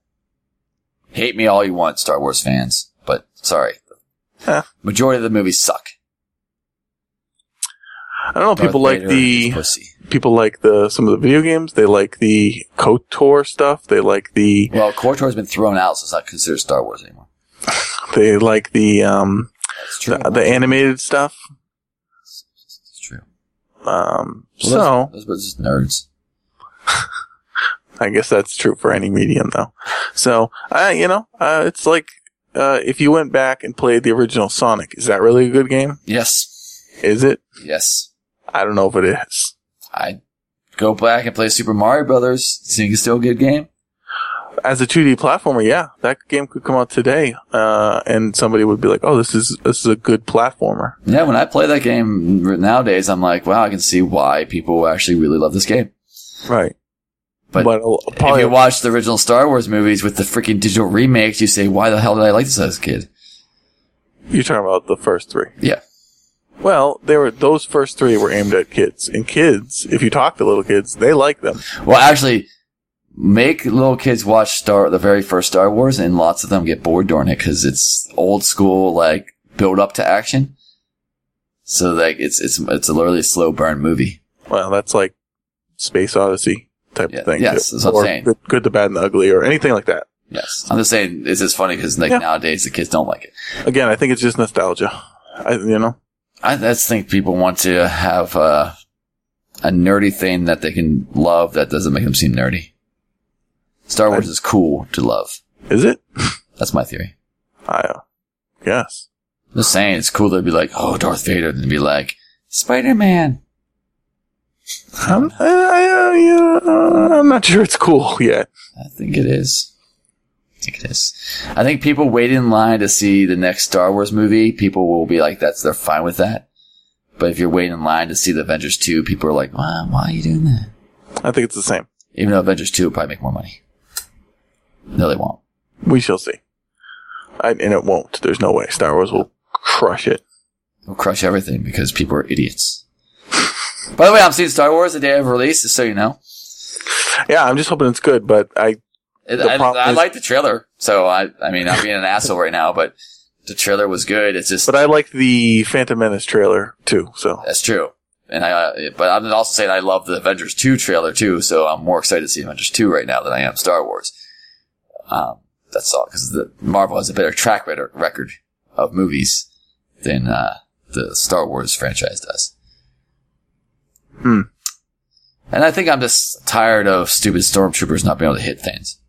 Hate me all you want, Star Wars fans, but sorry. Huh. Majority of the movies suck. I don't know. People like the pussy. People like the some of the video games. They like the KOTOR stuff. They like the Well, KOTOR's been thrown out, so it's not considered Star Wars anymore. they like the um the, the animated stuff. It's true. Um, Well, so those, those were just nerds. I guess that's true for any medium, though. So, uh, you know, uh, it's like uh, if you went back and played the original Sonic, is that really a good game? Yes. Is it? Yes. I don't know if it is. I go back and play Super Mario Brothers. Think it's still a good game? As a 2D platformer, yeah, that game could come out today, uh, and somebody would be like, "Oh, this is this is a good platformer." Yeah, when I play that game nowadays, I'm like, wow, I can see why people actually really love this game. Right. But But if you watch the original Star Wars movies with the freaking digital remakes, you say, why the hell did I like this as a kid? you're talking about the first three. Yeah. Well, they were those first three were aimed at kids, and kids, if you talk to little kids, they like them. Well, actually, make little kids watch Star the very first Star Wars, and lots of them get bored during it because it's old school, like build up to action. So like it's it's it's a literally slow burn movie. Well, that's like Space Odyssey type Yeah, of thing. yes, that's what I'm saying. Good, good, the bad, and the ugly, or anything like that. Yes, I'm just saying it's just funny because like Yeah. nowadays the kids don't like it. Again, I think it's just nostalgia. I, you know, I just think people want to have uh, a nerdy thing that they can love that doesn't make them seem nerdy. Star Wars is cool to love. is it? That's my theory. I uh, guess. I'm just saying it's cool to be like, oh, Darth Vader, and be like, Spider Man. I'm, I, I, uh, yeah, I'm not sure it's cool yet. I think it is. I think it is. I think people wait in line to see the next Star Wars movie. People will be like, "That's they're fine with that." But if you're waiting in line to see the Avengers two, people are like, "Why? Why are you doing that?" I think it's the same. Even though Avengers two will probably make more money. No, they won't. We shall see. I, and it won't. There's no way. Star Wars will crush it. They'll crush everything because people are idiots. By the way, I'm seeing Star Wars the day of release, just so you know. Yeah, I'm just hoping it's good, but I, It, I, I like the trailer, so I, I mean, I'm being an asshole right now, but the trailer was good. It's just but I like the Phantom Menace trailer too. So That's true. And I, uh, but I'm also saying I love the Avengers 2 trailer too, so I'm more excited to see Avengers 2 right now than I am Star Wars. Um, that's all, because the Marvel has a better track record record of movies than, uh, the Star Wars franchise does. Hmm. And I think I'm just tired of stupid stormtroopers not being able to hit things.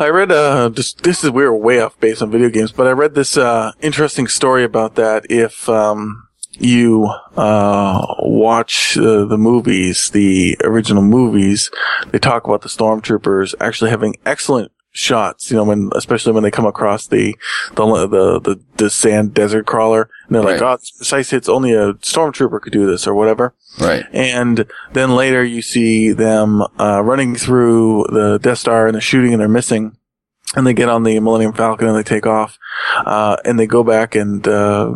I read uh just this is we're way off base on video games, but I read this uh interesting story about that. If um you uh watch uh, the movies, the original movies, they talk about the stormtroopers actually having excellent shots. You know, when especially when they come across the the the the, the sand desert crawler, and they're like, Right. "Oh, it's precise hits. Only a stormtrooper could do this, or whatever." Right. And then later you see them uh, running through the Death Star and they're shooting and they're missing. And they get on the Millennium Falcon and they take off. Uh, and they go back and uh,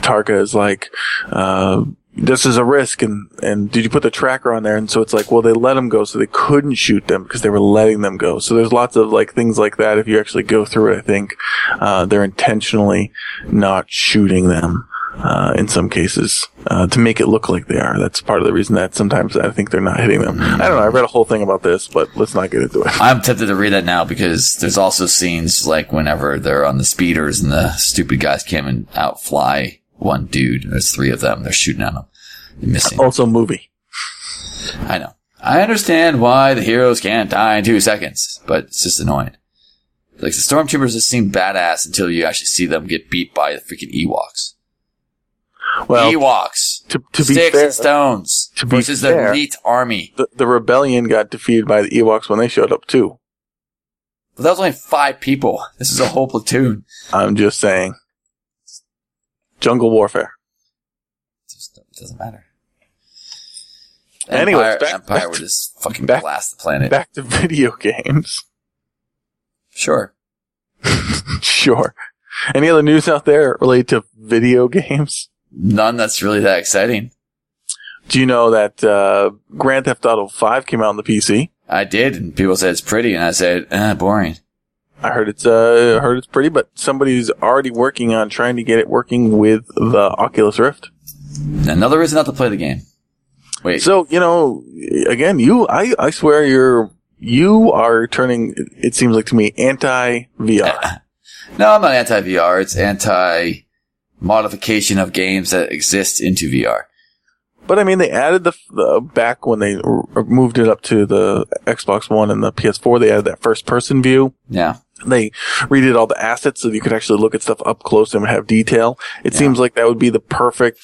Tarkin is like, uh, this is a risk and, and did you put the tracker on there? And so it's like, well, they let them go so they couldn't shoot them because they were letting them go. So there's lots of like things like that. If you actually go through it, I think, uh, they're intentionally not shooting them uh, in some cases uh, to make it look like they are. That's part of the reason that sometimes I think they're not hitting them. I don't know. I read a whole thing about this, but let's not get into it. I'm tempted to read that now because there's also scenes like whenever they're on the speeders and the stupid guys came and outfly one dude. There's three of them. They're shooting at him. They're missing. Also, movie. I know. I understand why the heroes can't die in two seconds, but it's just annoying. Like the stormtroopers just seem badass until you actually see them get beat by the freaking Ewoks. Well, Ewoks, to, to be sticks fair, and stones to be versus fair- the elite army. the, the rebellion got defeated by the Ewoks when they showed up too. But that was only five people. This is a whole platoon. I'm just saying. Jungle warfare. It just doesn't matter. Anyways, Empire, back- Empire back would to- just fucking back- blast the planet. Back to video games. Sure. sure. Any other news out there related to video games? None that's really that exciting. Do you know that uh, Grand Theft Auto 5 came out on the PC? I did, and people said it's pretty, and I said, eh, boring. I heard it's uh heard it's pretty, but somebody's already working on trying to get it working with the Oculus Rift. Another reason not to play the game. Wait, So you know, again, you I I swear you're you are turning. It seems like to me anti VR. no, I'm not anti VR. It's anti modification of games that exist into VR. But I mean, they added the, the back when they r- moved it up to the Xbox One and the PS4. They added that first person view. Yeah. They redid all the assets so you could actually look at stuff up close and have detail. It Yeah. seems like that would be the perfect,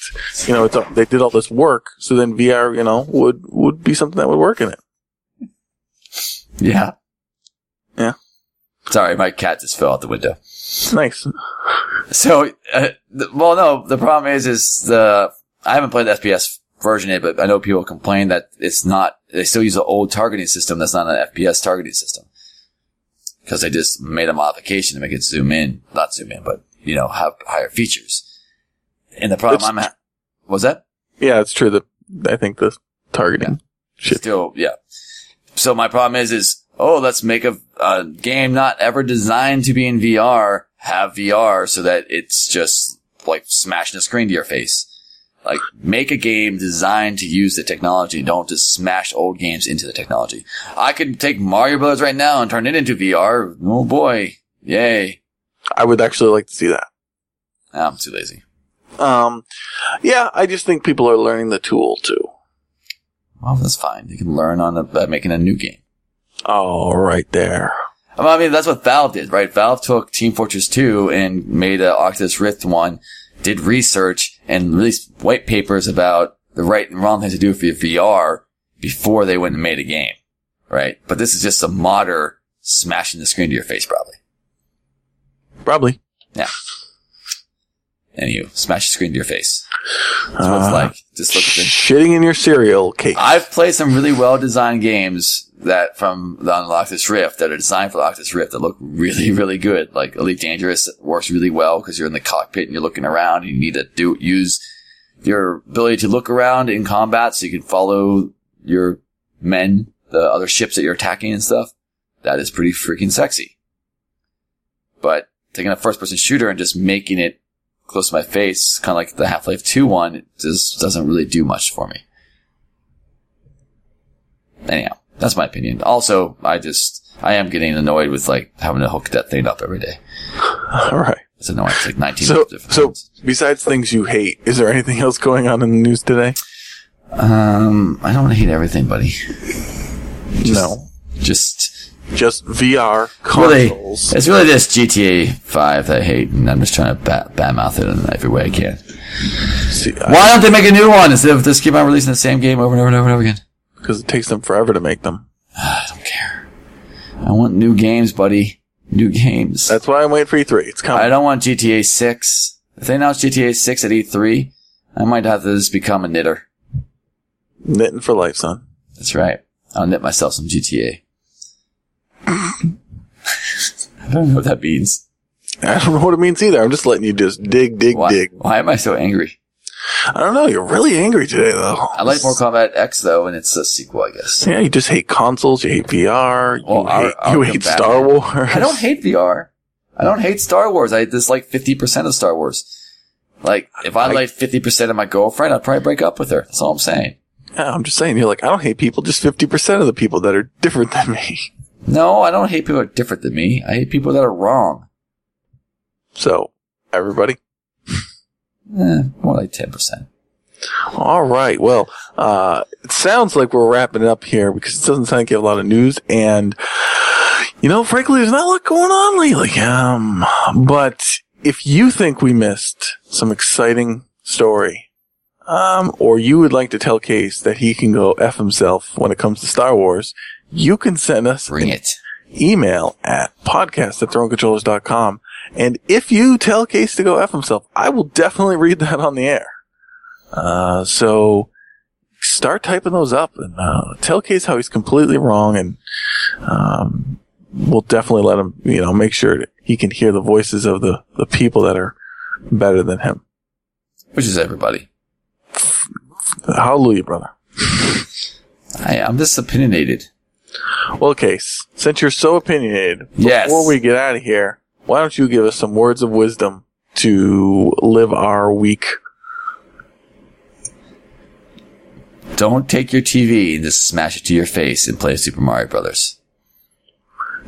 you know, it's a, they did all this work. So then VR, you know, would, would be something that would work in it. Yeah. Yeah. Sorry, my cat just fell out the window. Nice. So, uh, well, no, the problem is, is the, I haven't played the FPS version yet, but I know people complain that it's not, they still use an old targeting system that's not an FPS targeting system. Cause they just made a modification to make it zoom in, not zoom in, but, you know, have higher features. And the problem It's- I'm ha- was that? Yeah, it's true that I think the targeting shit. Still, yeah. So my problem is, is, oh, let's make a, a game not ever designed to be in VR, have VR so that it's just like smashing a screen to your face. Like, make a game designed to use the technology. Don't just smash old games into the technology. I could take Mario Brothers right now and turn it into VR. Oh boy. Yay. I would actually like to see that. I'm too lazy. Um, yeah, I just think people are learning the tool too. Well, that's fine. You can learn on the, by making a new game. Oh, right there. I mean, that's what Valve did, right? Valve took Team Fortress 2 and made an Oculus Rift one, did research and released white papers about the right and wrong things to do for your VR before they went and made a game, right? But this is just a modder smashing the screen to your face, probably. Probably. And you smash the screen to your face. That's what it's Uh, like. Just look at the Shitting in your cereal cake. I've played some really well designed games that from the on the Oculus Rift that are designed for the Oculus Rift that look really, really good. Like Elite Dangerous works really well because you're in the cockpit and you're looking around and you need to do, use your ability to look around in combat so you can follow your men, the other ships that you're attacking and stuff. That is pretty freaking sexy. But taking a first person shooter and just making it close to my face, kind of like the Half-Life 2 one, it just doesn't really do much for me. Anyhow, that's my opinion. Also, I just, I am getting annoyed with like having to hook that thing up every day. All right. It's annoying. It's like 19 So, different so ones. besides things you hate, is there anything else going on in the news today? Um, I don't want to hate everything, buddy. no. Just, Just VR really, consoles. it's really just GTA 5 that I hate, and I'm just trying to bat, badmouth it in every way I can. See, I- Why don't they make a new one instead of just keep on releasing the same game over and over and over and over again? because it takes them forever to make them. I don't care. I want new games, buddy. New games. That's why I'm waiting for E3. It's coming. I don't want GTA 6. If they announce GTA 6 at E3, I might have to just become a knitter. Knitting for life, son. That's right. I'll knit myself some GTA. I don't know what that means. I don't know what it means either. I'm just letting you just dig, dig, Why, dig. why am I so angry? I don't know. You're really angry today, though. I like Mortal Kombat X though, and it's a sequel, I guess. Yeah, you just hate consoles. You hate VR. You Well, I'll- hate, I'll you hate. Star Wars. I don't hate VR. I don't hate Star Wars. I dislike 50% of Star Wars. Like, if I I- liked 50% of my girlfriend, I'd probably break up with her. That's all I'm saying. Yeah, I'm just saying. You're like, I don't hate people. Just 50% of the people that are different than me. No, I don't hate people that are different than me. I hate people that are wrong. So, everybody. Eh, more like 10%. All right. Well, uh, it sounds like we're wrapping it up here because it doesn't sound like you have a lot of news. And, you know, frankly, there's not a lot going on lately. Um, but if you think we missed some exciting story, um, or you would like to tell Case that he can go F himself when it comes to Star Wars, you can send us Bring it. email at podcast at thronecontrollers.com. And if you tell Case to go F himself, I will definitely read that on the air. Uh, so start typing those up and uh, tell Case how he's completely wrong, and um, we'll definitely let him, you know, make sure he can hear the voices of the the people that are better than him. Which is everybody. Hallelujah, brother. I, I'm just opinionated. Well, Case, since you're so opinionated, Yes. before we get out of here, why don't you give us some words of wisdom to live our week? Don't take your TV and just smash it to your face and play Super Mario Brothers.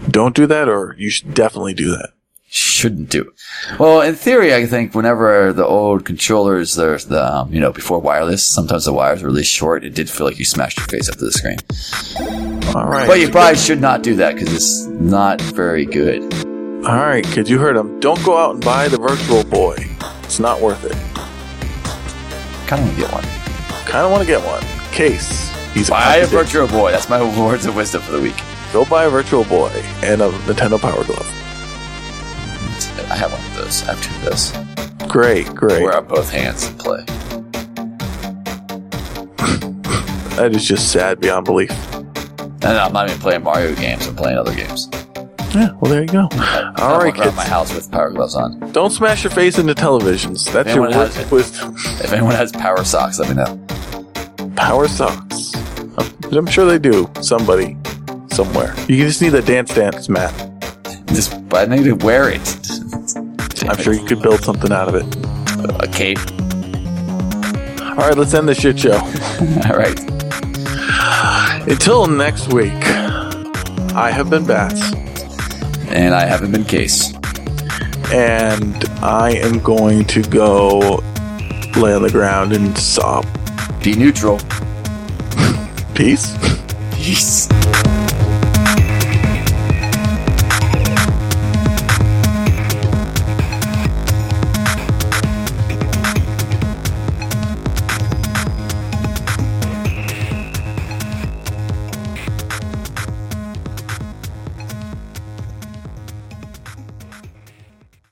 Don't do that, or you should definitely do that. Shouldn't do. Well, in theory, I think whenever the old controllers, there's the um, you know before wireless, sometimes the wires were really short. It did feel like you smashed your face up to the screen. All right. But you probably should not do that because it's not very good. All right, kids, you heard him. Don't go out and buy the Virtual Boy. It's not worth it. Kind of want to get one. Kind of want to get one. Case. He's Buy a contradict- Virtual Boy. That's my words of wisdom for the week. Go buy a Virtual Boy and a Nintendo Power Glove. I have one of those. I have two of those. Great, great. Wear on both hands and play. That is just sad beyond belief. And I'm not even playing Mario games. I'm playing other games. Yeah, well, there you go. I All right, kids. my house with power gloves on. Don't smash your face into televisions. That's your Anyone words has of wisdom. If anyone has power socks, let me know. Power socks. I'm sure they do. Somebody, somewhere. You just need a dance dance mat. Just, I need to wear it. I'm sure you could build something out of it. A cape. All right, let's end the shit show. All right. Until next week, I have been Bats, And I haven't been case. and I am going to go lay on the ground and sob. Be neutral. Peace. Peace.